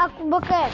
aku bukan.